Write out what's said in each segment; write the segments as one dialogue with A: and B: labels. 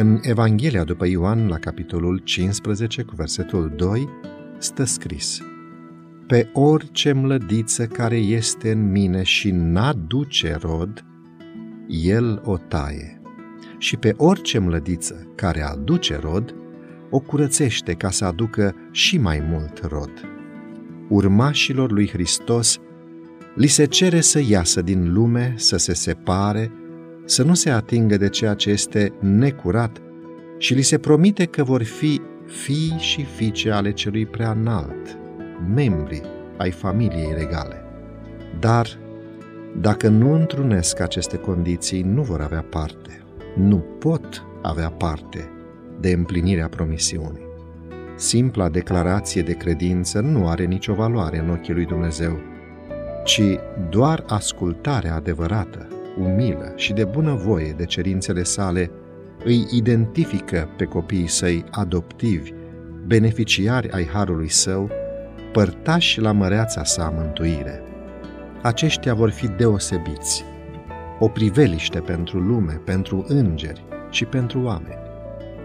A: În Evanghelia după Ioan, la capitolul 15, cu versetul 2, stă scris Pe orice mlădiță care este în mine și n-aduce rod, el o taie. Și pe orice mlădiță care aduce rod, o curățește ca să aducă și mai mult rod. Urmașilor lui Hristos li se cere să iasă din lume, să se separe, să nu se atingă de ceea ce este necurat și li se promite că vor fi fii și fiice ale celui prea înalt, membri ai familiei regale. Dar, dacă nu întrunesc aceste condiții, nu vor avea parte, nu pot avea parte de împlinirea promisiunii. Simpla declarație de credință nu are nicio valoare în ochii lui Dumnezeu, ci doar ascultarea adevărată, umilă și de bunăvoie de cerințele sale îi identifică pe copiii săi adoptivi, beneficiari ai harului său, părtași la măreața sa mântuire. Aceștia vor fi deosebiți, o priveliște pentru lume, pentru îngeri și pentru oameni.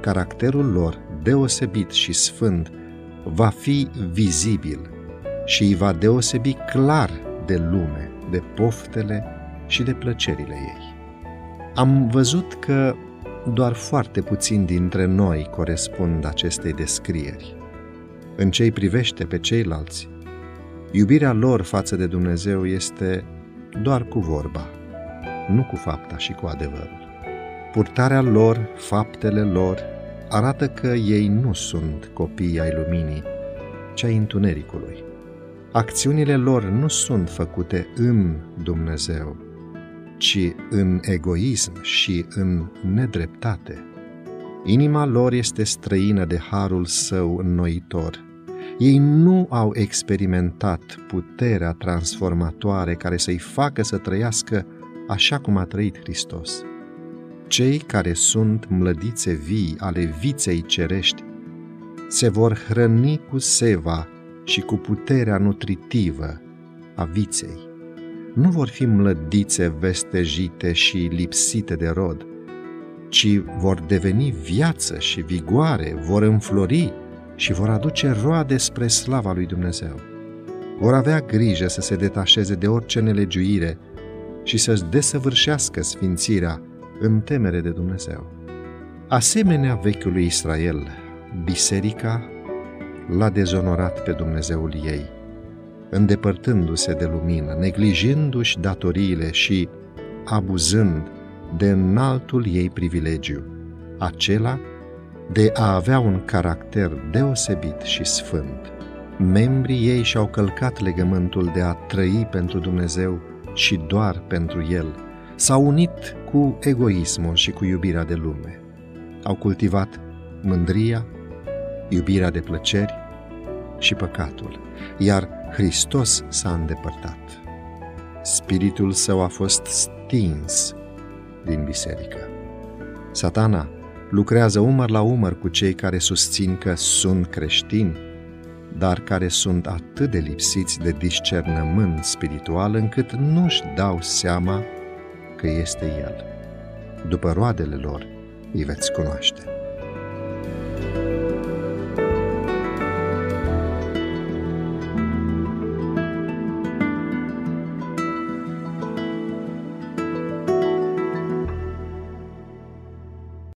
A: Caracterul lor deosebit și sfânt va fi vizibil și îi va deosebi clar de lume, de poftele și de plăcerile ei. Am văzut că doar foarte puțini dintre noi corespund acestei descrieri. În ce privește pe ceilalți, iubirea lor față de Dumnezeu este doar cu vorba, nu cu fapta și cu adevărul. Purtarea lor, faptele lor, arată că ei nu sunt copii ai luminii, ci ai întunericului. Acțiunile lor nu sunt făcute în Dumnezeu, ci în egoism și în nedreptate. Inima lor este străină de harul său înnoitor. Ei nu au experimentat puterea transformatoare care să-i facă să trăiască așa cum a trăit Hristos. Cei care sunt mlădițe vii ale viței cerești se vor hrăni cu seva și cu puterea nutritivă a viței nu vor fi mlădițe vestejite și lipsite de rod, ci vor deveni viață și vigoare, vor înflori și vor aduce roade spre slava lui Dumnezeu. Vor avea grijă să se detașeze de orice nelegiuire și să-și desăvârșească sfințirea în temere de Dumnezeu. Asemenea vechiului Israel, biserica l-a dezonorat pe Dumnezeul ei îndepărtându-se de lumină, neglijându-și datoriile și abuzând de înaltul ei privilegiu, acela de a avea un caracter deosebit și sfânt. Membrii ei și-au călcat legământul de a trăi pentru Dumnezeu și doar pentru El. S-au unit cu egoismul și cu iubirea de lume. Au cultivat mândria, iubirea de plăceri și păcatul, iar Hristos s-a îndepărtat. Spiritul său a fost stins din biserică. Satana lucrează umăr la umăr cu cei care susțin că sunt creștini, dar care sunt atât de lipsiți de discernământ spiritual încât nu-și dau seama că este El. După roadele lor îi veți cunoaște.